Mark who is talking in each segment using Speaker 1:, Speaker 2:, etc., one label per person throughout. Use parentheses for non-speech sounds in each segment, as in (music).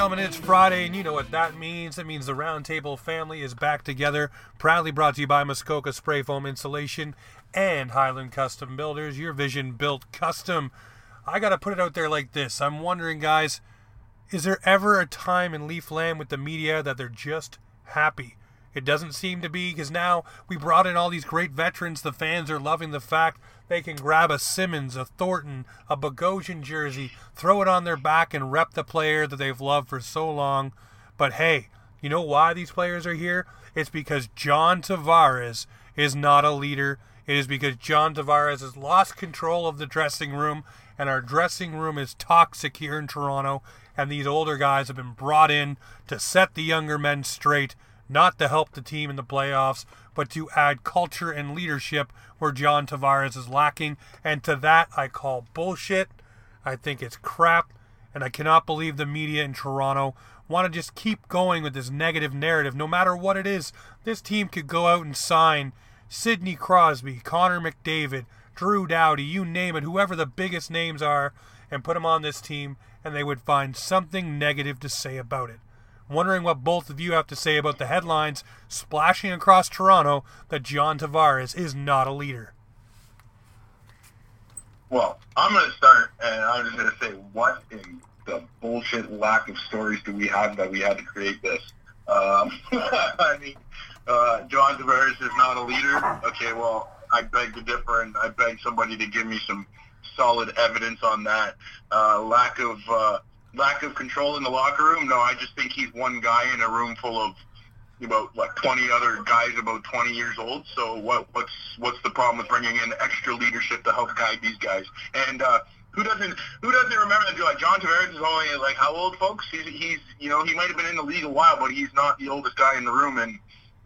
Speaker 1: gentlemen, it's Friday, and you know what that means. It means the Roundtable family is back together. Proudly brought to you by Muskoka Spray Foam Insulation and Highland Custom Builders, your vision built custom. I got to put it out there like this. I'm wondering, guys, is there ever a time in Leafland with the media that they're just happy? It doesn't seem to be because now we brought in all these great veterans. The fans are loving the fact they can grab a Simmonds, a Thornton, a Bogosian jersey, throw it on their back, and rep the player that they've loved for so long. But hey, you know why these players are here? It's because John Tavares is not a leader. It is because John Tavares has lost control of the dressing room, and our dressing room is toxic here in Toronto. And these older guys have been brought in to set the younger men straight not to help the team in the playoffs, but to add culture and leadership where John Tavares is lacking. And to that, I call bullshit. I think it's crap. And I cannot believe the media in Toronto want to just keep going with this negative narrative. No matter what it is, this team could go out and sign Sidney Crosby, Connor McDavid, Drew Doughty, you name it, whoever the biggest names are, and put them on this team, and they would find something negative to say about it wondering what both of you have to say about the headlines splashing across Toronto that John Tavares is not a leader.
Speaker 2: Well, I'm going to start, and I'm just going to say, what in the bullshit lack of stories do we have that we had to create this? Um, (laughs) I mean, uh, John Tavares is not a leader. Okay, well, I beg to differ, and I beg somebody to give me some solid evidence on that. Uh, lack of uh, lack of control in the locker room. No, I just think he's one guy in a room full of about what 20 other guys about 20 years old. So what what's what's the problem with bringing in extra leadership to help guide these guys? And uh, who doesn't who doesn't remember that? Like John Tavares is only like how old, folks? He's he's you know he might have been in the league a while, but he's not the oldest guy in the room. And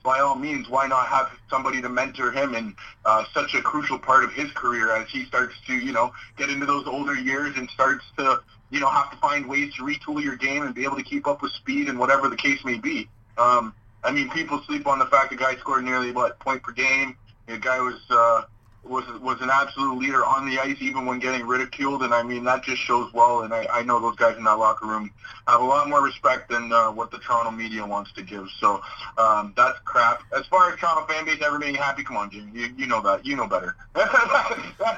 Speaker 2: by all means, why not have somebody to mentor him in uh, such a crucial part of his career as he starts to you know get into those older years and starts to you know, have to find ways to retool your game and be able to keep up with speed and whatever the case may be. Um, I mean, people sleep on the fact the guy scored nearly what point per game. The guy was uh, was was an absolute leader on the ice, even when getting ridiculed. And I mean, that just shows well. And I, I know those guys in that locker room have a lot more respect than uh, what the Toronto media wants to give. So um, that's crap. As far as Toronto fan base never being happy, come on, Jim, you, you know that. You know better. (laughs) that's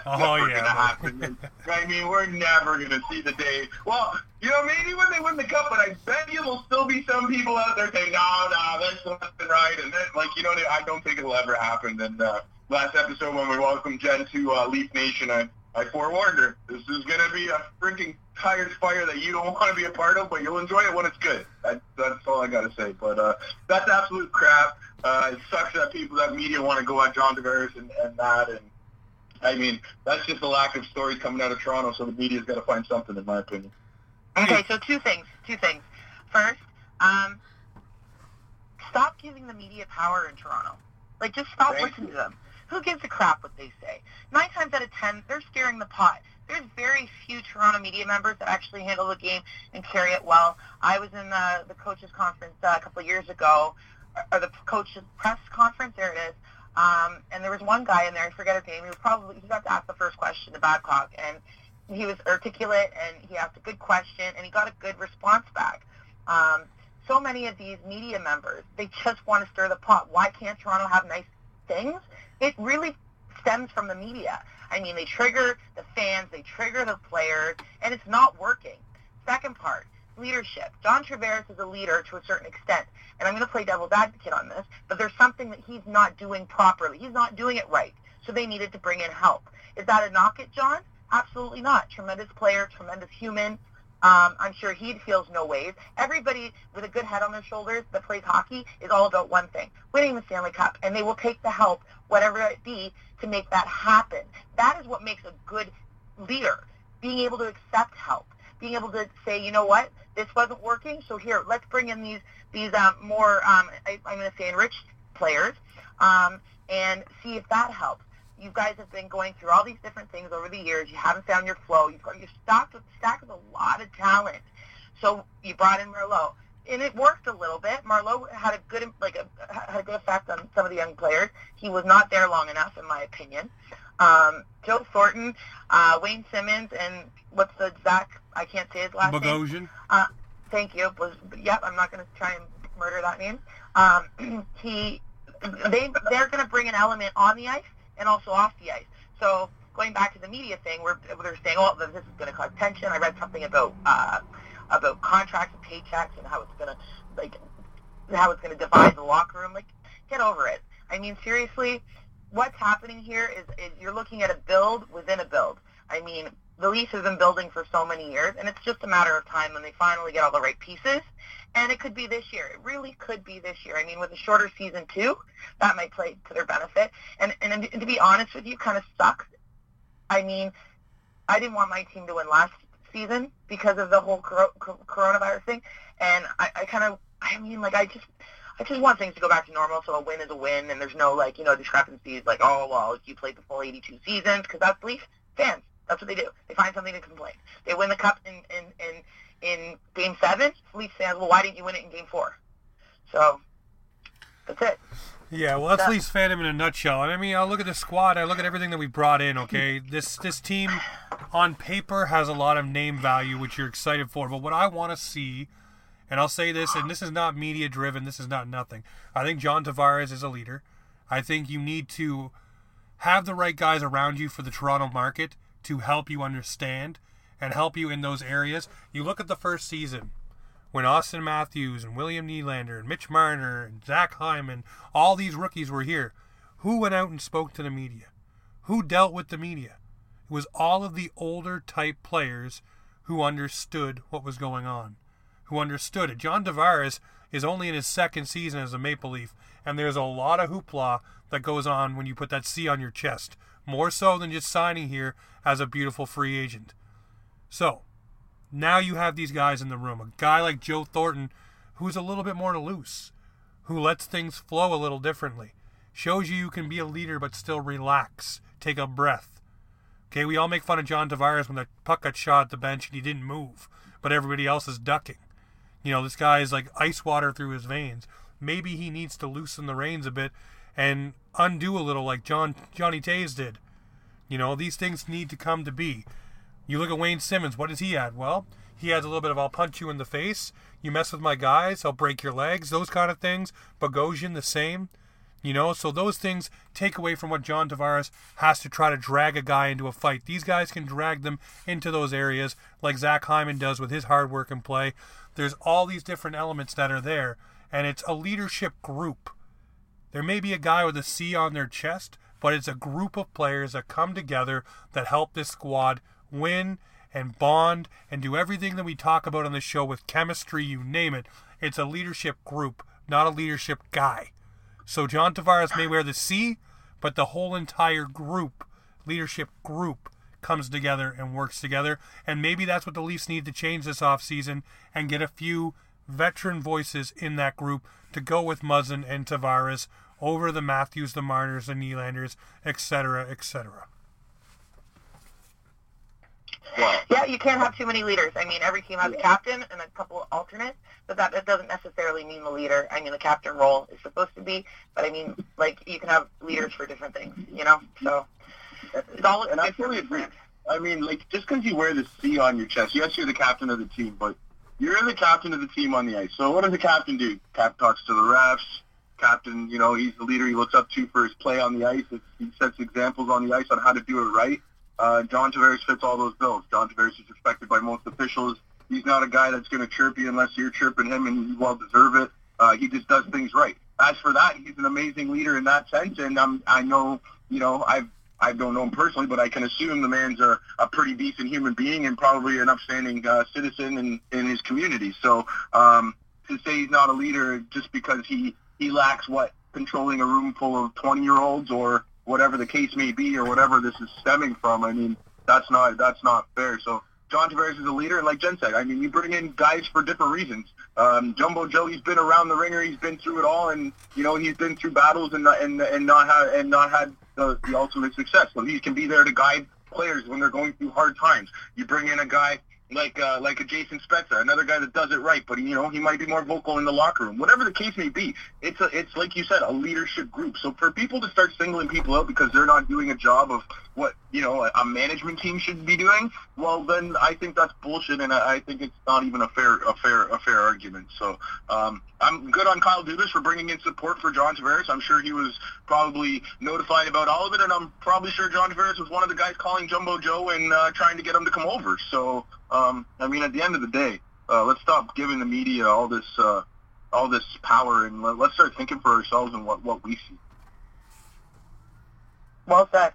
Speaker 1: oh
Speaker 2: never
Speaker 1: yeah.
Speaker 2: gonna happen. I mean, we're never gonna see the day. Well, you know, maybe when they win the cup, but I bet you there'll still be some people out there saying, no, no, that's nothing right. And then, like, you know, I don't think it'll ever happen. And uh, last episode when we welcomed Jen to uh, Leaf Nation, I, I forewarned her. This is going to be a freaking tires fire that you don't want to be a part of, but you'll enjoy it when it's good. That, that's all I got to say. But uh, that's absolute crap. Uh, it sucks that people, that media want to go at John Tavares and, and that. And I mean, that's just a lack of stories coming out of Toronto, so the media's got to find something, in my opinion.
Speaker 3: Okay, so two things. Two things. First, um, stop giving the media power in Toronto. Like, just stop
Speaker 2: Thank
Speaker 3: listening
Speaker 2: you.
Speaker 3: to them. Who gives a crap what they say? Nine times out of ten, they're steering the pot. There's very few Toronto media members that actually handle the game and carry it well. I was in the, the coaches conference uh, a couple of years ago, or the coaches press conference. There it is. Um, and there was one guy in there. I forget his name. He was probably he got to ask the first question to Babcock, and he was articulate and he asked a good question and he got a good response back. Um, so many of these media members, they just want to stir the pot. Why can't Toronto have nice things? It really stems from the media. I mean, they trigger the fans, they trigger the players, and it's not working. Second part, leadership. John Tavares is a leader to a certain extent, and I'm going to play devil's advocate on this, but there's something that he's not doing properly. He's not doing it right, so they needed to bring in help. Is that a knock at John? Absolutely not. Tremendous player, tremendous human. Um, I'm sure he feels no ways. Everybody with a good head on their shoulders that plays hockey is all about one thing, winning the Stanley Cup, and they will take the help, whatever it be, to make that happen. That is what makes a good leader, being able to accept help, being able to say, you know what, this wasn't working, so here, let's bring in these these um, more, um, I, I'm going to say enriched players, um, and see if that helps you guys have been going through all these different things over the years. You haven't found your flow. You've got you're stacked with stacked with a lot of talent. So you brought in Marleau, and it worked a little bit. Marleau had a good like a had a good effect on some of the young players. He was not there long enough, in my opinion. Um, Joe Thornton, uh, Wayne Simmonds, and what's the Zach? I can't say his last name.
Speaker 1: Bogosian.
Speaker 3: Uh, thank you. Was yep. I'm not going to try and murder that name. Um, (clears throat) he, they, they're going to bring an element on the ice and also off the ice. So going back to the media thing, where they're saying, "Oh, this is going to cause tension." I read something about uh, about contracts and paychecks and how it's going to like how it's going to divide the locker room. Like, get over it. I mean, seriously, what's happening here is, is you're looking at a build within a build. I mean, the Leafs have been building for so many years, and it's just a matter of time when they finally get all the right pieces. And it could be this year. It really could be this year. I mean, with a shorter season too, that might play to their benefit. And and, and to be honest with you, kind of sucks. I mean, I didn't want my team to win last season because of the whole coronavirus thing, and I, I kind of, I mean, like I just I just want things to go back to normal. So a win is a win, and there's no like you know discrepancies like oh well you played the full 82 seasons because that's Leaf fans. That's what they do. They find something to complain. They win the cup in in in, in game seven. Leaf fans, well, why didn't you win it in game four? So that's it.
Speaker 1: Yeah, well, that's Leafs fandom in a nutshell. And I mean, I look at the squad. I look at everything that we brought in. Okay, this this team on paper has a lot of name value, which you're excited for. But what I want to see and I'll say this, and this is not media driven, this is not nothing. I think John Tavares is a leader. I think you need to have the right guys around you for the Toronto market to help you understand and help you in those areas. You look at the first season when Auston Matthews and William Nylander and Mitch Marner and Zach Hyman, all these rookies were here. Who went out and spoke to the media? Who dealt with the media? It was all of the older type players who understood what was going on who understood it. John Tavares is only in his second season as a Maple Leaf, and there's a lot of hoopla that goes on when you put that C on your chest, more so than just signing here as a beautiful free agent. So, now you have these guys in the room. A guy like Joe Thornton, who's a little bit more loose, who lets things flow a little differently, shows you you can be a leader but still relax, take a breath. Okay, we all make fun of John Tavares when the puck got shot at the bench and he didn't move, but everybody else is ducking. You know, this guy is like ice water through his veins. Maybe he needs to loosen the reins a bit and undo a little like John Johnny Toews did. You know, these things need to come to be. You look at Wayne Simmonds, what does he add? Well, he adds a little bit of I'll punch you in the face. You mess with my guys, I'll break your legs, those kind of things. Bogosian the same. You know, so those things take away from what John Tavares has to try to drag a guy into a fight. These guys can drag them into those areas like Zach Hyman does with his hard work and play. There's all these different elements that are there, and it's a leadership group. There may be a guy with a C on their chest, but it's a group of players that come together that help this squad win and bond and do everything that we talk about on the show with chemistry, you name it. It's a leadership group, not a leadership guy. So John Tavares may wear the C, but the whole entire group, leadership group, comes together and works together. And maybe that's what the Leafs need to change this offseason and get a few veteran voices in that group to go with Muzzin and Tavares over the Matthews, the Marners, the Nylanders, etc., etc.
Speaker 3: Yeah, you can't have too many leaders. I mean, every team has a captain and a couple of alternates, but that, that doesn't necessarily mean the leader. I mean, the captain role is supposed to be, but I mean, like, you can have leaders for different things, you know? So it's all
Speaker 2: and I fully agree. I mean, like just because you wear the C on your chest, yes, you're the captain of the team, but you're the captain of the team on the ice. So what does the captain do? Cap talks to the refs. Captain, you know, he's the leader he looks up to for his play on the ice. He sets examples on the ice on how to do it right. Uh, John Tavares fits all those bills. John Tavares is respected by most officials. He's not a guy that's going to chirp you unless you're chirping him, and you well deserve it. Uh, he just does things right. As for that, he's an amazing leader in that sense, and um, I know, you know, I've I don't know him personally, but I can assume the man's a, a pretty decent human being and probably an upstanding uh, citizen in, in his community. So um, to say he's not a leader just because he, he lacks what controlling a room full of 20 year olds or whatever the case may be or whatever this is stemming from, I mean, that's not that's not fair. So John Tavares is a leader, and like Jen said, I mean, you bring in guys for different reasons. Um, Jumbo Joe, he's been around the ringer, he's been through it all, and you know he's been through battles and and and not had and not had the, the ultimate success. So he can be there to guide players when they're going through hard times. You bring in a guy like uh, like a Jason Spezza, another guy that does it right, but you know he might be more vocal in the locker room. Whatever the case may be, it's a it's like you said, a leadership group. So for people to start singling people out because they're not doing a job of what you know, a, management team should be doing, well, then I think that's bullshit, and I, I think it's not even a fair, a fair, a fair argument. So um, I'm good on Kyle Dubas for bringing in support for John Tavares. I'm sure he was probably notified about all of it, and I'm probably sure John Tavares was one of the guys calling Jumbo Joe and uh, trying to get him to come over. So um, I mean, at the end of the day, uh, let's stop giving the media all this. Uh, all this power and let, let's start thinking for ourselves and what, what we see.
Speaker 3: Well said.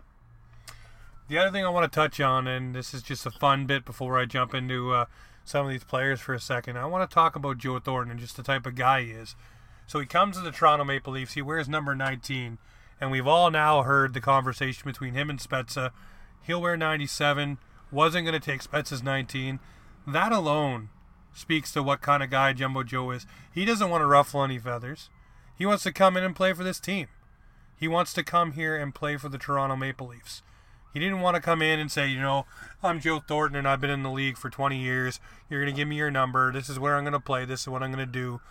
Speaker 1: The other thing I want to touch on, and this is just a fun bit before I jump into uh, some of these players for a second, I want to talk about Joe Thornton and just the type of guy he is. So he comes to the Toronto Maple Leafs, he wears number 19, and we've all now heard the conversation between him and Spezza. He'll wear 97, wasn't going to take Spezza's 19. That alone speaks to what kind of guy Jumbo Joe is. He doesn't want to ruffle any feathers. He wants to come in and play for this team. He wants to come here and play for the Toronto Maple Leafs. He didn't want to come in and say, you know, I'm Joe Thornton and I've been in the league for 20 years. You're going to give me your number. This is where I'm going to play. This is what I'm going to do.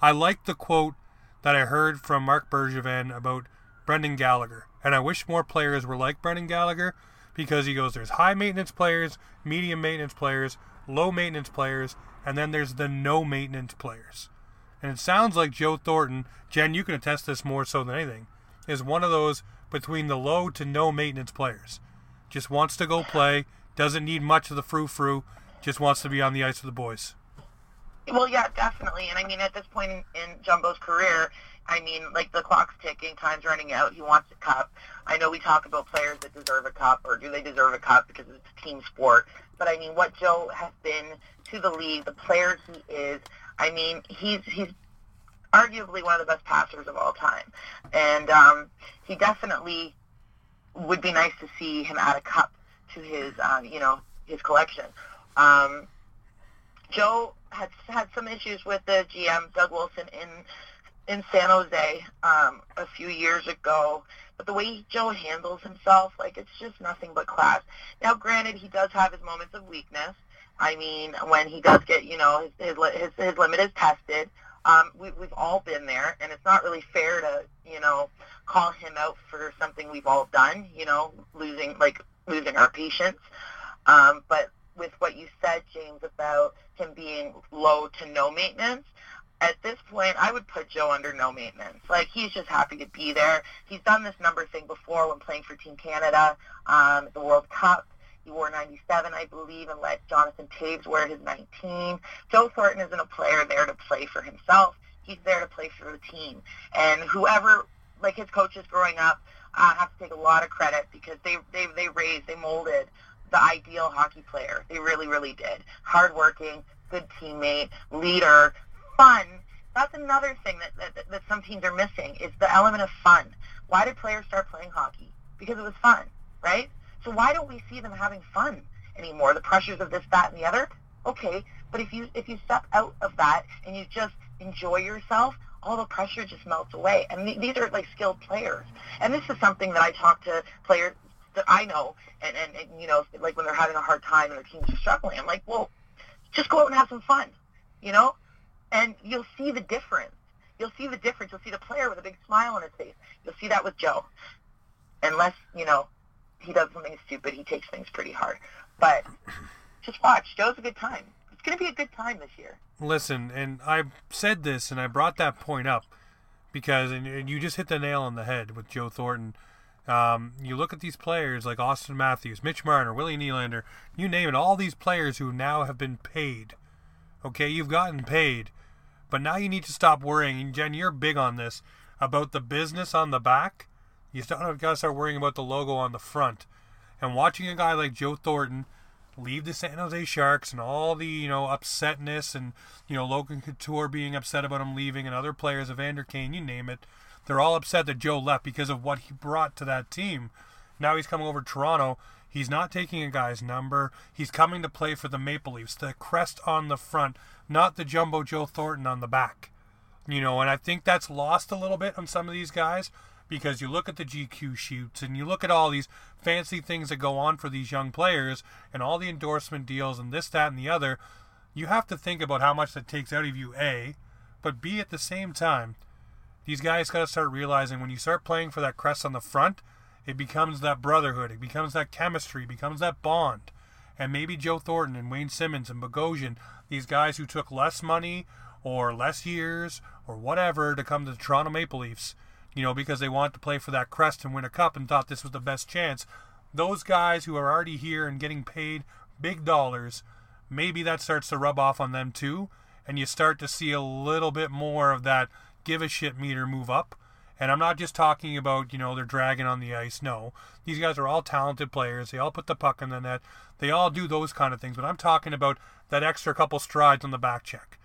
Speaker 1: I like the quote that I heard from Marc Bergevin about Brendan Gallagher. And I wish more players were like Brendan Gallagher because he goes, there's high maintenance players, medium maintenance players, low maintenance players, and then there's the no maintenance players. And it sounds like Joe Thornton, Jen, you can attest this more so than anything, is one of those between the low to no maintenance players. Just wants to go play, doesn't need much of the frou frou, just wants to be on the ice with the boys.
Speaker 3: Well, yeah, definitely. And I mean, at this point in, in Jumbo's career, I mean, like the clock's ticking, time's running out. He wants a cup. I know we talk about players that deserve a cup, or do they deserve a cup because it's a team sport. But I mean, what Joe has been to the league, the player he is. I mean, he's he's arguably one of the best passers of all time, and um, he definitely would be nice to see him add a cup to his um, you know his collection. Um, Joe had had some issues with the GM Doug Wilson in in San Jose um, a few years ago. But the way Joe handles himself, like it's just nothing but class. Now, granted, he does have his moments of weakness. I mean, when he does get, you know, his his, his limit is tested. Um, we, we've all been there, and it's not really fair to, you know, call him out for something we've all done. You know, losing like losing our patience. Um, but with what you said, James, about him being low to no maintenance, at this point, I would put Joe under no maintenance. Like he's just happy to be there. He's done this number thing before when playing for Team Canada, um, the World Cup. He wore 97, I believe, and let Jonathan Toews wear his 19. Joe Thornton isn't a player there to play for himself. He's there to play for the team. And whoever, like his coaches growing up, uh, have to take a lot of credit because they they they raised, they molded the ideal hockey player. They really, really did. Hardworking, good teammate, leader, fun. That's another thing that, that, that some teams are missing is the element of fun. Why did players start playing hockey? Because it was fun, right? So why don't we see them having fun anymore? The pressures of this, that, and the other? Okay, but if you if you step out of that and you just enjoy yourself, all the pressure just melts away. And th- these are like skilled players. And this is something that I talk to players that I know, and, and, and you know, like when they're having a hard time and their teams are struggling, I'm like, well, just go out and have some fun, you know? and you'll see the difference. You'll see the difference. You'll see the player with a big smile on his face. You'll see that with Joe. Unless, you know, he does something stupid, he takes things pretty hard. But (clears throat) just watch. Joe's a good time. It's going to be a good time this year.
Speaker 1: Listen, and I said this and I brought that point up because, and, you just hit the nail on the head with Joe Thornton. Um, you look at these players like Auston Matthews, Mitch Marner, Willie Nylander, you name it, all these players who now have been paid. Okay, you've gotten paid but now you need to stop worrying. And Jen, you're big on this about the business on the back. You got to start worrying about the logo on the front. And watching a guy like Joe Thornton leave the San Jose Sharks and all the you know upsetness and you know Logan Couture being upset about him leaving and other players, Evander Kane, you name it, they're all upset that Joe left because of what he brought to that team. Now he's coming over to Toronto. He's not taking a guy's number. He's coming to play for the Maple Leafs. The crest on the front not the jumbo Joe Thornton on the back. You know, and I think that's lost a little bit on some of these guys because you look at the GQ shoots and you look at all these fancy things that go on for these young players and all the endorsement deals and this, that, and the other. You have to think about how much that takes out of you, A, but B, at the same time, these guys got to start realizing when you start playing for that crest on the front, It becomes that brotherhood. It becomes that chemistry. It becomes that bond. And maybe Joe Thornton and Wayne Simmonds and Bogosian, these guys who took less money or less years or whatever to come to the Toronto Maple Leafs, you know, because they want to play for that crest and win a cup and thought this was the best chance. Those guys who are already here and getting paid big dollars, maybe that starts to rub off on them too. And you start to see a little bit more of that give a shit meter move up and I'm not just talking about, you know, they're dragging on the ice. No. These guys are all talented players. They all put the puck in the net. They all do those kind of things. But I'm talking about that extra couple strides on the back check.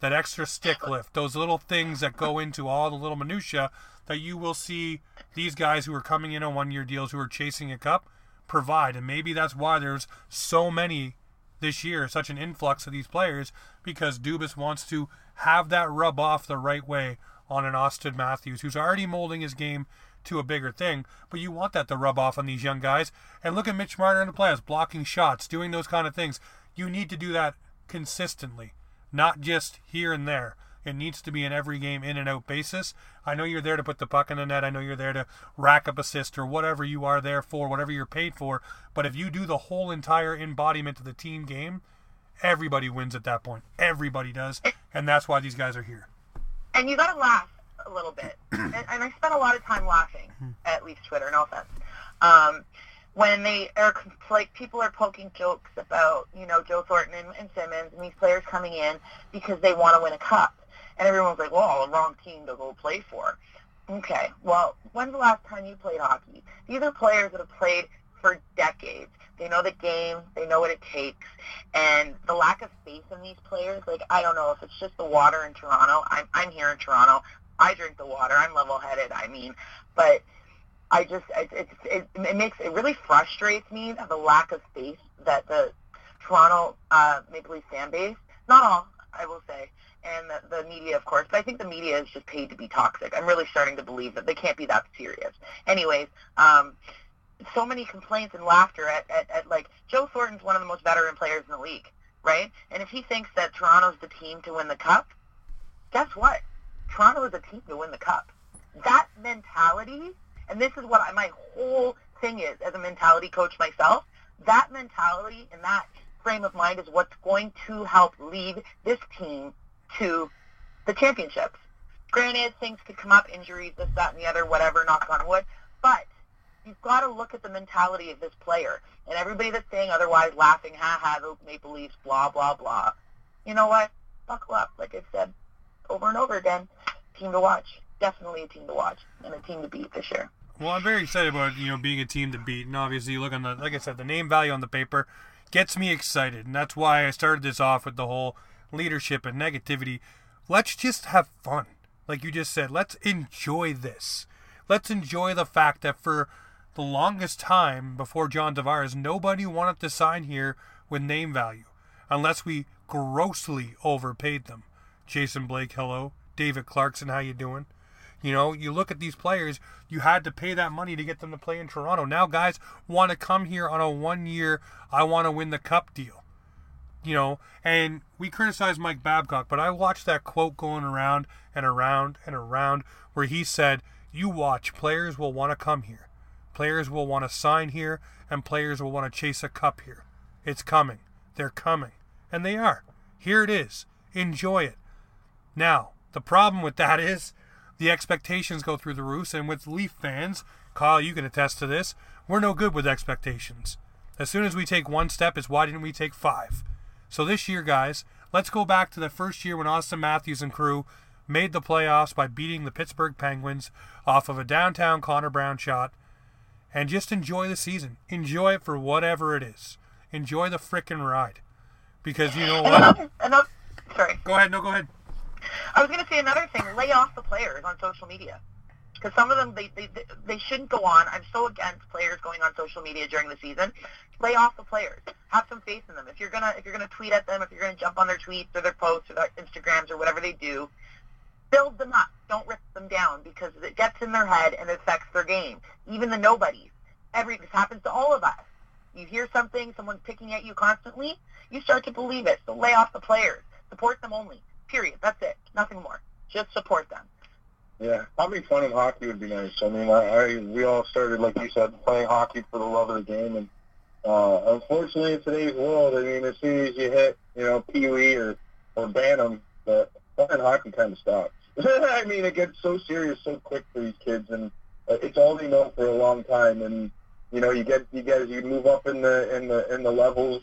Speaker 1: That extra stick lift. Those little things that go into all the little minutia that you will see these guys who are coming in on one year deals who are chasing a cup provide. And maybe that's why there's so many this year, such an influx of these players, because Dubas wants to have that rub off the right way on an Auston Matthews who's already molding his game to a bigger thing, but you want that to rub off on these young guys. And look at Mitch Marner in the playoffs, blocking shots, doing those kind of things. You need to do that consistently, not just here and there. It needs to be an every game in and out basis. I know you're there to put the puck in the net. I know you're there to rack up assist or whatever you are there for, whatever you're paid for. But if you do the whole entire embodiment of the team game, everybody wins at that point. Everybody does. And that's why these guys are here
Speaker 3: and you got to laugh a little bit. and, and, I spent a lot of time laughing at Leafs Twitter. No offense. Um, when they are like people are poking jokes about you know Joe Thornton and, and Simmonds and these players coming in because they want to win a cup, and everyone's like, "Well, the wrong team to go play for." Okay, well, when's the last time you played hockey? These are players that have played for decades. They know the game. They know what it takes. And the lack of faith in these players, like, I don't know if it's just the water in Toronto. I'm, I'm here in Toronto. I drink the water. I'm level-headed, I mean. But I just, it, it, it, it makes, it really frustrates me the lack of faith that the Toronto uh, Maple Leaf fan base, not all, I will say, and the, the media, of course, but I think the media is just paid to be toxic. I'm really starting to believe that they can't be that serious. Anyways, um, so many complaints and laughter at, at, at like Joe Thornton's one of the most veteran players in the league, right? And if he thinks that Toronto's the team to win the cup, guess what? Toronto is a team to win the cup. That mentality, and this is what I, my whole thing is as a mentality coach myself, that mentality and that frame of mind is what's going to help lead this team to the championships. Granted, things could come up, injuries, this, that, and the other, whatever, knock on wood, but you've got to look at the mentality of this player. And everybody that's saying otherwise, laughing, ha ha, those Maple Leafs, blah, blah, blah. You know what? Buckle up, like I said over and over again. Team to watch. Definitely a team to watch and a team to beat this year.
Speaker 1: Well, I'm very excited about you know being a team to beat, and obviously you look on the like I said, the name value on the paper gets me excited, and that's why I started this off with the whole leadership and negativity. Let's just have fun, like you just said. Let's enjoy this. Let's enjoy the fact that for the longest time before John Tavares, nobody wanted to sign here with name value unless we grossly overpaid them. Jason Blake, hello. David Clarkson, how you doing? You know, you look at these players, you had to pay that money to get them to play in Toronto. Now guys want to come here on a one year, I want to win the cup deal. You know, and we criticize Mike Babcock, but I watched that quote going around and around and around where he said, You watch, players will want to come here. Players will want to sign here, and players will want to chase a cup here. It's coming. They're coming. And they are. Here it is. Enjoy it. Now, the problem with that (laughs) is the expectations go through the roof, and with Leaf fans, Kyle, you can attest to this, we're no good with expectations. As soon as we take one step, it's why didn't we take five? So this year, guys, let's go back to the first year when Auston Matthews and crew made the playoffs by beating the Pittsburgh Penguins off of a downtown Connor Brown shot and just enjoy the season. Enjoy it for whatever it is. Enjoy the frickin' ride. Because you know what? (laughs)
Speaker 3: Another, another, sorry.
Speaker 1: Go ahead. No, go ahead.
Speaker 3: I was going to say another thing. Lay off the players on social media. Because some of them, they, they, they shouldn't go on. I'm so against players going on social media during the season. Lay off the players. Have some faith in them. If you're gonna if you're gonna tweet at them, if you're gonna jump on their tweets or their posts or their Instagrams or whatever they do, build them up. Don't rip them down because it gets in their head and it affects their game. Even the nobodies. Every this happens to all of us. You hear something, someone's picking at you constantly, you start to believe it. So lay off the players. Support them only. Period. That's it. Nothing more. Just support them.
Speaker 2: Yeah, having fun in hockey would be nice. I mean, I, I we all started, like you said, playing hockey for the love of the game, and uh, unfortunately, in today's world, I mean, as soon as you hit, you know, Pee Wee or or Bantam, the playing hockey kind of stops. (laughs) I mean, it gets so serious so quick for these kids, and uh, it's all they know for a long time. And you know, you get you get as you move up in the in the in the levels,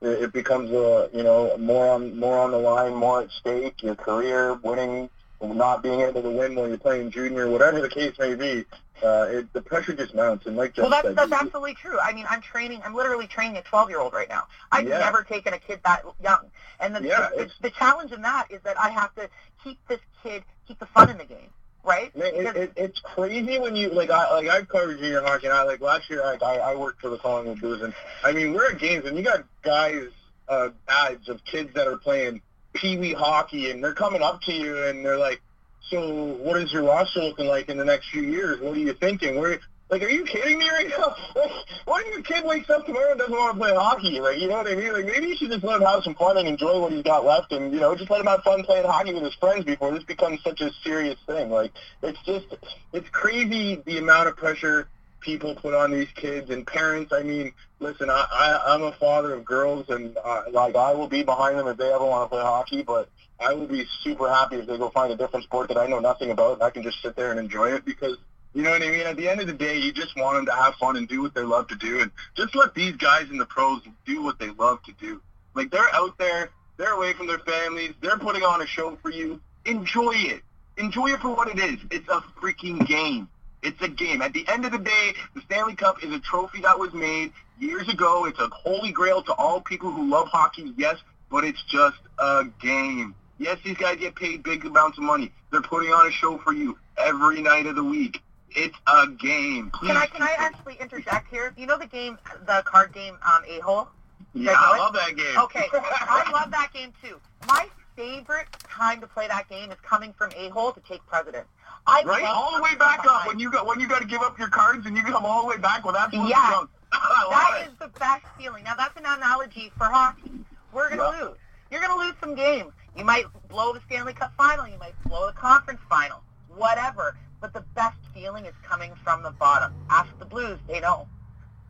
Speaker 2: it, becomes a you know more on more on the line, more at stake. Your career, winning, not being able to win when you're playing junior, whatever the case may be. Uh, it, the pressure just mounts, and like Jeff
Speaker 3: Well, that's,
Speaker 2: said,
Speaker 3: that's
Speaker 2: you-
Speaker 3: absolutely true. I mean, I'm training. I'm literally training a 12 year old right now. I've
Speaker 2: Yeah.
Speaker 3: never taken a kid that young, and the,
Speaker 2: Yeah,
Speaker 3: the, the challenge in that is that I have to keep this kid, keep the fun in the game, right?
Speaker 2: Man, it, it, it's crazy when you like I like I've covered junior hockey and I like last year like, I I worked for the Collingwood Blues and I mean we're at games and you got guys uh ads of kids that are playing pee wee hockey and they're coming up to you and they're like, so what is your roster looking like in the next few years? What are you thinking? Where like, are you kidding me right now? (laughs) Like, what if your kid wakes up tomorrow and doesn't want to play hockey? Like, you know what I mean? Like, maybe you should just let him have some fun and enjoy what he's got left, and you know, just let him have fun playing hockey with his friends before this becomes such a serious thing. Like, it's just, it's crazy the amount of pressure people put on these kids and parents. I mean, listen, I, I I'm a father of girls, and uh, like, I will be behind them if they ever want to play hockey, but. I will be super happy if they go find a different sport that I know nothing about and I can just sit there and enjoy it because you know what I mean? At the end of the day, you just want them to have fun and do what they love to do, and just let these guys in the pros do what they love to do. Like they're out there, they're away from their families, they're putting on a show for you. Enjoy it. Enjoy it for what it is. It's a freaking game. It's a game. At the end of the day, the Stanley Cup is a trophy that was made years ago. It's a holy grail to all people who love hockey, yes, but it's just a game. Yes, these guys get paid big amounts of money. They're putting on a show for you every night of the week. It's a game. Please
Speaker 3: Can I can I actually interject here? You know the game, the card game, um, a hole.
Speaker 2: Yeah, I love that game.
Speaker 3: Okay, (laughs) I love that game too. My favorite time to play that game is coming from a hole to take president. I
Speaker 2: Right, all the way back up when you got when you got to give up your cards and you come all the way back. Well, that's
Speaker 3: Yeah. (laughs)
Speaker 2: love
Speaker 3: That
Speaker 2: it.
Speaker 3: is the best feeling. Now that's an analogy for hockey. We're gonna
Speaker 2: Yeah.
Speaker 3: lose. You're gonna lose some games. You might blow the Stanley Cup final. You might blow the conference final. Whatever. But the best feeling is coming from the bottom. Ask the Blues. They know.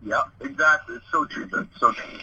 Speaker 2: Yeah, exactly. It's so true. It's so true.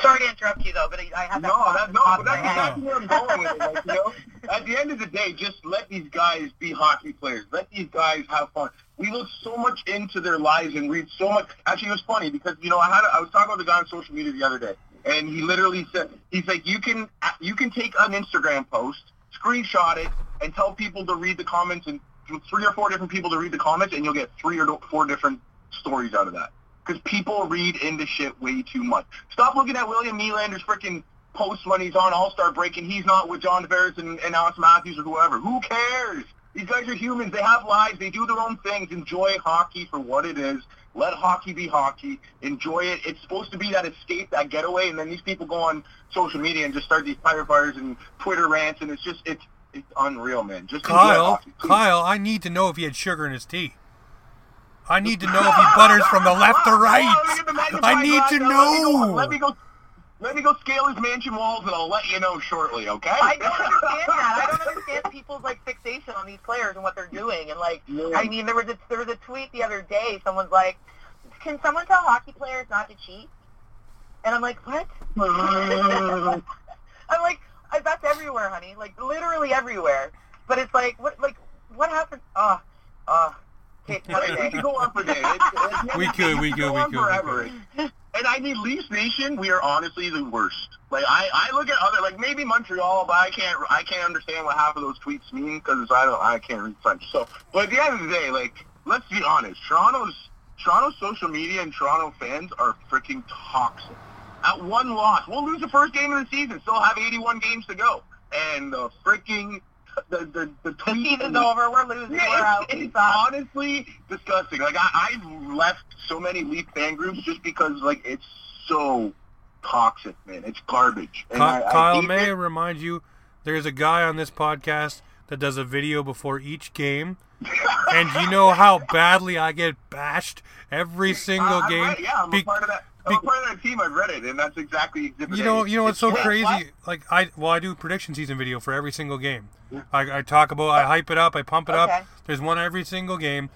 Speaker 3: Sorry to interrupt you though, but I have that.
Speaker 2: No, that, no, but that's exactly where I'm going with it. Like, you know, at the end of the day, just let these guys be hockey players. Let these guys have fun. We look so much into their lives and read so much. Actually, it was funny because you know I had a, I was talking with a guy on social media the other day, and he literally said he's like you can you can take an Instagram post, screenshot it, and tell people to read the comments and three or four different people to read the comments, and you'll get three or four different stories out of that. Because people read into shit way too much. Stop looking at William Nylander's freaking posts when he's on All-Star break and he's not with John Tavares and, and Alex Matthews or whoever. Who cares? These guys are humans. They have lives. They do their own things. Enjoy hockey for what it is. Let hockey be hockey. Enjoy it. It's supposed to be that escape, that getaway, and then these people go on social media and just start these fire and Twitter rants, and it's just, it's it's unreal, man. Just
Speaker 1: Kyle, Kyle, I need to know if he had sugar in his tea. I need to know if he butters from the left to right.
Speaker 2: Oh, let me get the magnifying
Speaker 1: I need to
Speaker 2: out. Let me go-
Speaker 1: know.
Speaker 2: Let me go. Let me go scale his mansion walls, and I'll let you know shortly. Okay?
Speaker 3: I don't understand that. I don't understand people's like fixation on these players and what they're doing. And like,
Speaker 2: Yeah.
Speaker 3: I mean, there was a there was a tweet the other day. Someone's like, "Can someone tell hockey players not to cheat?" And I'm like, "What?" (laughs) (laughs) I'm like, I, "That's everywhere, honey. Like literally everywhere." But it's like, what like what happened? Oh, ah, oh. Ah. Okay, (laughs) another
Speaker 2: we could go on for days. It's- (laughs) it's-
Speaker 1: We could, we could, we
Speaker 2: on
Speaker 1: could, we
Speaker 2: forever. And I mean, Leafs Nation, we are honestly the worst. Like I, I look at other, like maybe Montreal, but I can't, I can't understand what half of those tweets mean because I don't, I can't read French. So, but at the end of the day, like, let's be honest, Toronto's, Toronto's social media and Toronto fans are freaking toxic. At one loss, we'll lose the first game of the season, still have 81 games to go, and the freaking, the the the,
Speaker 3: The
Speaker 2: tweets
Speaker 3: season's
Speaker 2: and
Speaker 3: over. We're losing.
Speaker 2: yeah,
Speaker 3: we're out.
Speaker 2: it's,
Speaker 3: We
Speaker 2: it's honestly disgusting. Like I, I've left so many Leaf fan groups just because like it's so toxic, man. It's garbage. And
Speaker 1: Ky-
Speaker 2: I- I
Speaker 1: Kyle,
Speaker 2: hate
Speaker 1: may I
Speaker 2: it.
Speaker 1: remind you, there's a guy on this podcast that does a video before each game, (laughs) and you know how badly I get bashed every single
Speaker 2: Uh, I'm
Speaker 1: game.
Speaker 2: right, yeah, I'm
Speaker 1: Be-
Speaker 2: a part of that. I'm part of that team. I've read it, and that's exactly exhibit
Speaker 1: You know, you know what's so crazy?
Speaker 3: what?
Speaker 1: Like I, well, I do prediction season video for every single game. I, I talk about, I hype it up, I pump it
Speaker 3: Okay.
Speaker 1: up. There's one every single game,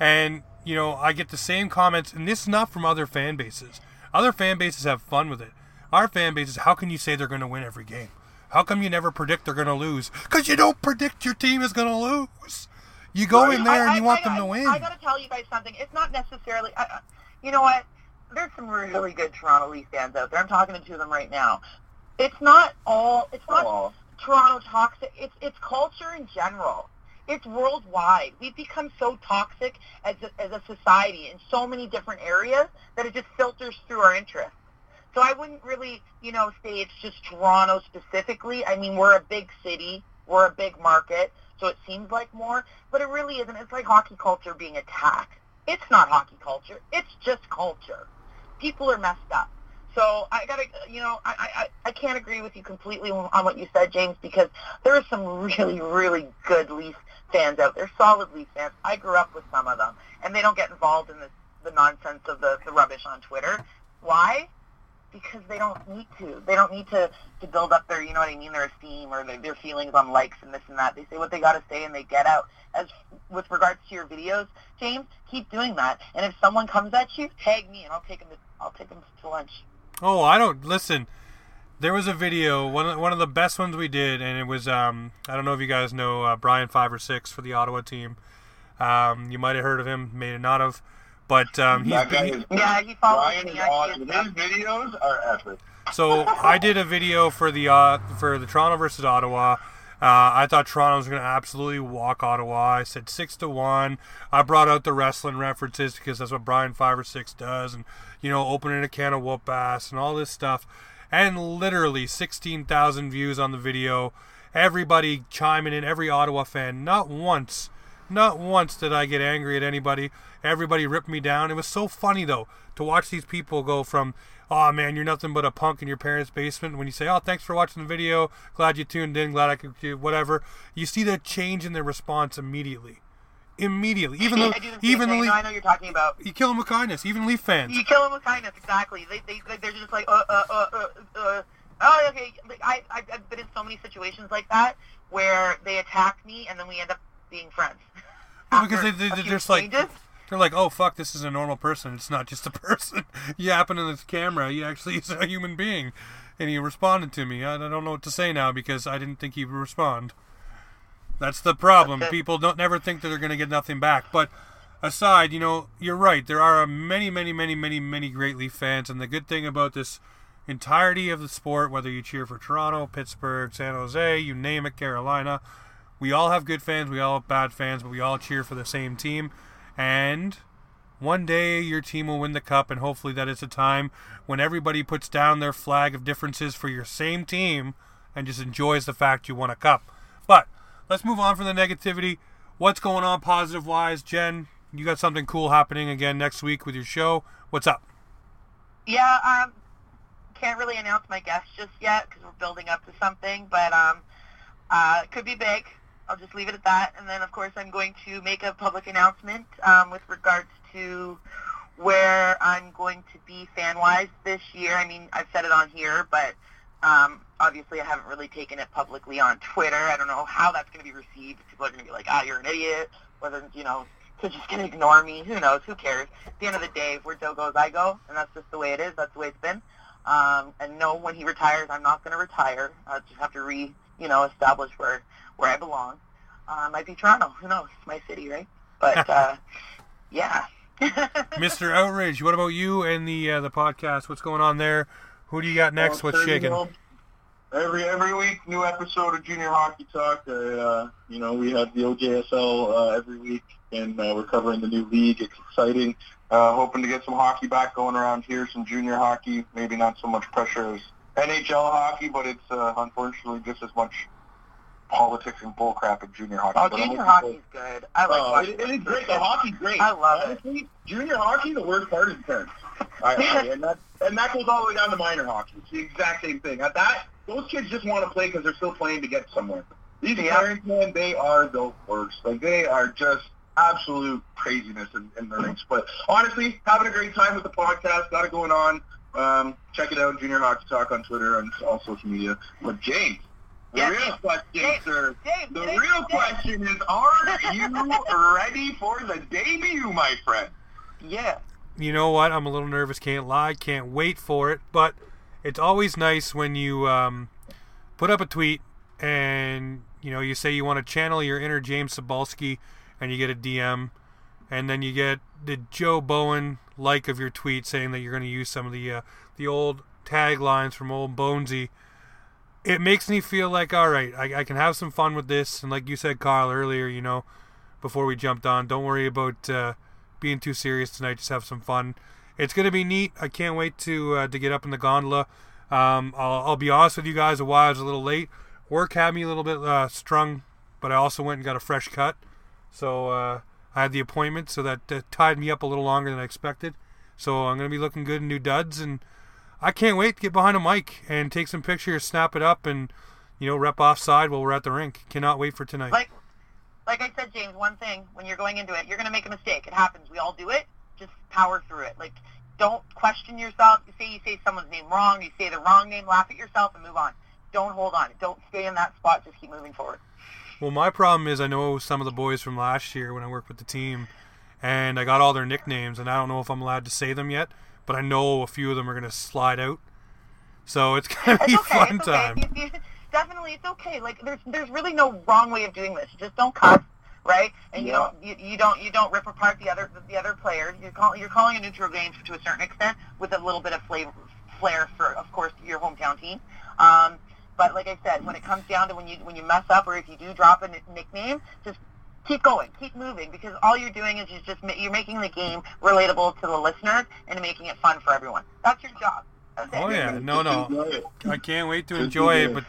Speaker 1: and you know, I get the same comments, and this is not from other fan bases. Other fan bases have fun with it. Our fan bases, how can you say they're going to win every game? How come you never predict they're going to lose? Because you don't predict your team is going to lose. You go in there and you want them to win.
Speaker 3: I gotta tell you guys something. It's not necessarily. I, I- you know what? There's some really good Toronto Leaf fans out there. I'm talking to two of them right now. It's not all. It's not
Speaker 2: Oh.
Speaker 3: Toronto toxic. It's it's culture in general. It's worldwide. We've become so toxic as a, as a society in so many different areas that it just filters through our interests. So I wouldn't really, you know, say it's just Toronto specifically. I mean, we're a big city. We're a big market. So it seems like more, but it really isn't. It's like hockey culture being attacked. It's not hockey culture. It's just culture. People are messed up. So I gotta, you know, I, I, I can't agree with you completely on what you said, James, because there are some really, really good Leaf fans out there, solid Leaf fans. I grew up with some of them, and they don't get involved in this, the nonsense of the, the rubbish on Twitter. Why? Because they don't need to. They don't need to, to build up their, you know what I mean, their esteem or their, their feelings on likes and this and that. They say what they got to say and they get out. As with regards to your videos, James, keep doing that. And if someone comes at you, tag me and I'll take them to, I'll take them to lunch.
Speaker 1: Oh, I don't listen. There was a video, one of, one of the best ones we did, and it was um, I don't know if you guys know uh, Brian Five or Six for the Ottawa team. Um, you might have heard of him, may not have, but um, he's
Speaker 2: that guy
Speaker 1: he-
Speaker 2: is
Speaker 3: Yeah, he follows
Speaker 2: Brian
Speaker 3: me.
Speaker 2: is
Speaker 3: I see
Speaker 2: awesome.
Speaker 3: his
Speaker 2: His videos are epic.
Speaker 1: So I did a video for the uh, for the Toronto versus Ottawa. Uh, I thought Toronto was going to absolutely walk Ottawa. I said six to one. I brought out the wrestling references because that's what Brian Five or Six does, and you know, opening a can of whoop ass and all this stuff. And literally sixteen thousand views on the video. Everybody chiming in. Every Ottawa fan. Not once, not once did I get angry at anybody. Everybody ripped me down. It was so funny though to watch these people go from oh man, you're nothing but a punk in your parents' basement. When you say, oh, thanks for watching the video, glad you tuned in, glad I could do whatever, you see the change in their response immediately. Immediately, even though,
Speaker 3: I the
Speaker 1: even the
Speaker 3: No, I know you're talking about.
Speaker 1: you kill them with kindness. Even Leaf fans.
Speaker 3: You kill them with kindness, exactly. They, they, they're just like, uh, uh, uh, uh, uh. Oh, okay. Like, I, I've been in so many situations like that where they attack me and then we end up being friends.
Speaker 1: Well, because they, they, they're just like
Speaker 3: changes.
Speaker 1: They're like, oh fuck, this is a normal person. It's not just a (laughs) person yapping in this camera. He actually is a human being, and he responded to me. I, I don't know what to say now because I didn't think he would respond. That's the problem. People don't never think that they're going to get nothing back. But aside, you know, you're right. There are many, many, many, many, many great Leaf fans, and the good thing about this entirety of the sport, whether you cheer for Toronto, Pittsburgh, San Jose, you name it, Carolina, we all have good fans, we all have bad fans, but we all cheer for the same team. And one day your team will win the cup, and hopefully that is a time when everybody puts down their flag of differences for your same team and just enjoys the fact you won a cup. But let's move on from the negativity. What's going on positive wise? Jen, you got something cool happening again next week with your show. What's up?
Speaker 3: Yeah, um, can't really announce my guest just yet because we're building up to something, but um, uh, it could be big. I'll just leave it at that. And then, of course, I'm going to make a public announcement um, with regards to where I'm going to be fan-wise this year. I mean, I've said it on here, but um, obviously I haven't really taken it publicly on Twitter. I don't know how that's going to be received. People are going to be like, ah, you're an idiot. Whether, you know, they're just going to ignore me. Who knows? Who cares? At the end of the day, where Joe goes, I go, and that's just the way it is. That's the way it's been. Um, and no, when he retires, I'm not going to retire. I just have to re, you know, establish where where I belong. Uh, might be Toronto. Who knows? It's my city, right? But (laughs) uh, yeah. (laughs)
Speaker 1: Mr. Outrage, what about you and the uh, the podcast? What's going on there? Who do you got next?
Speaker 2: Well,
Speaker 1: What's shaking?
Speaker 2: go. Every every week, new episode of Junior Hockey Talk. Uh, uh, you know, we have the OJSL uh, every week, and uh, we're covering the new league. It's exciting. Uh, hoping to get some hockey back going around here, some junior hockey. Maybe not so much pressure as NHL hockey, but it's uh, unfortunately just as much politics and bullcrap in junior hockey.
Speaker 3: oh, junior
Speaker 2: looking
Speaker 3: hockey's good. I like watching
Speaker 2: it, it is great. The hockey's great.
Speaker 3: I love it.
Speaker 2: Junior hockey, the worst part is parents. I, I, and that and that goes all the way down to minor hockey. It's the exact same thing. At that, those kids just want to play because they're still playing to get somewhere. These
Speaker 3: Yeah.
Speaker 2: parents, man, they are the worst. Like they are just absolute craziness in, in the rinks. But honestly, having a great time with the podcast. Got it going on. Um, check it out, Junior Hockey Talk on Twitter and all social media. But James, the
Speaker 3: Yeah,
Speaker 2: real
Speaker 3: James,
Speaker 2: question,
Speaker 3: James,
Speaker 2: sir,
Speaker 3: James,
Speaker 2: the
Speaker 3: James,
Speaker 2: real
Speaker 3: James.
Speaker 2: question is, are (laughs) you ready for the debut, my friend?
Speaker 3: Yeah.
Speaker 1: you know what? I'm a little nervous. Can't lie. Can't wait for it. But it's always nice when you um, put up a tweet and you know you say you want to channel your inner James Sabalski, and you get a DM, and then you get the Joe Bowen like of your tweet saying that you're going to use some of the uh, the old taglines from old Bonesy. It makes me feel like all right, I, I can have some fun with this, and like you said, Carl earlier, you know, before we jumped on, don't worry about. Uh, being too serious tonight. Just have some fun. It's gonna be neat. I can't wait to uh, to get up in the gondola. Um, I'll, I'll be honest with you guys. A while I was a little late. Work had me a little bit uh, strung, but I also went and got a fresh cut. So uh, I had the appointment, so that uh, tied me up a little longer than I expected. So I'm gonna be looking good in new duds, and I can't wait to get behind a mic and take some pictures, snap it up, and you know rep offside while we're at the rink. Cannot wait for tonight.
Speaker 3: Like, like I said, James, one thing, when you're going into it, you're going to make a mistake. It happens. We all do it. Just power through it. Like, don't question yourself. You say you say someone's name wrong, you say the wrong name, laugh at yourself and move on. Don't hold on. Don't stay in that spot. Just keep moving forward.
Speaker 1: Well, my problem is I know some of the boys from last year when I worked with the team, and I got all their nicknames, and I don't know if I'm allowed to say them yet, but I know a few of them are going to slide out. So it's (laughs) going to be
Speaker 3: It's okay.
Speaker 1: fun
Speaker 3: it's okay.
Speaker 1: time.
Speaker 3: You- you- definitely, it's okay. Like, there's there's really no wrong way of doing this. Just don't cuss, right? And you don't you, you don't you don't rip apart the other the other players. You're calling you're calling a neutral game to a certain extent with a little bit of flavor flair for, of course, your hometown team. Um, but like I said, when it comes down to when you when you mess up or if you do drop a n- nickname, just keep going, keep moving, because all you're doing is you're just you're making the game relatable to the listeners and making it fun for everyone. That's your job. That's it.
Speaker 1: Oh yeah, no, no. I can't wait to enjoy it. But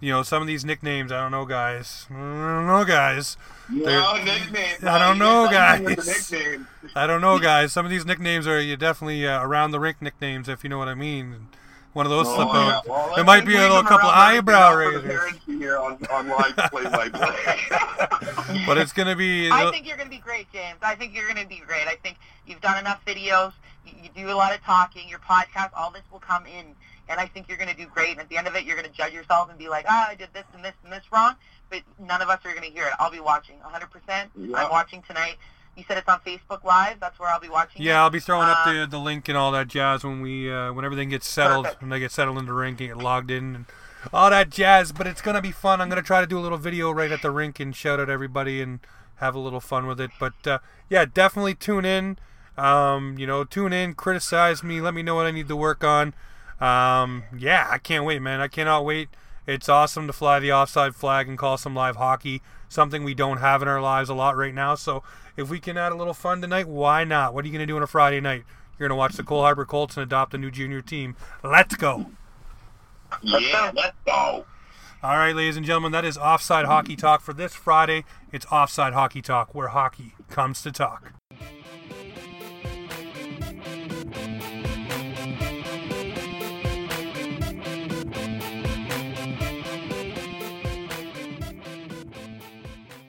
Speaker 1: you know, some of these nicknames, I don't know, guys. I don't know, guys.
Speaker 2: No nickname.
Speaker 1: I don't know,
Speaker 2: You get
Speaker 1: guys. I don't know, guys. Some of these nicknames are you definitely uh, around the rink nicknames, if you know what I mean. One of those
Speaker 2: Oh,
Speaker 1: slip
Speaker 2: yeah.
Speaker 1: out.
Speaker 2: Well,
Speaker 1: there might be a little couple
Speaker 2: around
Speaker 1: eyebrow
Speaker 2: for
Speaker 1: raisers,
Speaker 2: here on, on live play-by-play. (laughs)
Speaker 1: but it's gonna be.
Speaker 3: I think you're going to be great, James. I think you're going to be great. I think you've done enough videos. You, you do a lot of talking. Your podcast, all this will come in, and I think you're going to do great. And at the end of it, you're going to judge yourself and be like, ah, I did this and this and this wrong. But none of us are going to hear it. I'll be watching 100%.
Speaker 2: Yeah.
Speaker 3: I'm watching tonight. You said it's on Facebook Live. That's where I'll be watching.
Speaker 1: Yeah,
Speaker 3: it.
Speaker 1: I'll be throwing up the the link and all that jazz when we uh, when everything gets settled
Speaker 3: Perfect.
Speaker 1: when they get settled in the rink and get logged in and all that jazz. But it's gonna be fun. I'm gonna try to do a little video right at the rink and shout out everybody and have a little fun with it. But uh, yeah, definitely tune in. Um, you know, tune in, criticize me, let me know what I need to work on. Um, yeah, I can't wait, man. I cannot wait. It's awesome to fly the offside flag and call some live hockey, something we don't have in our lives a lot right now. So if we can add a little fun tonight, why not? What are you going to do on a Friday night? You're going to watch the Cole Harbor Colts and adopt a new junior team. Let's go.
Speaker 2: yeah, let's go.
Speaker 1: All right, ladies and gentlemen, that is Offside Hockey Talk for this Friday. It's Offside Hockey Talk, where hockey comes to talk.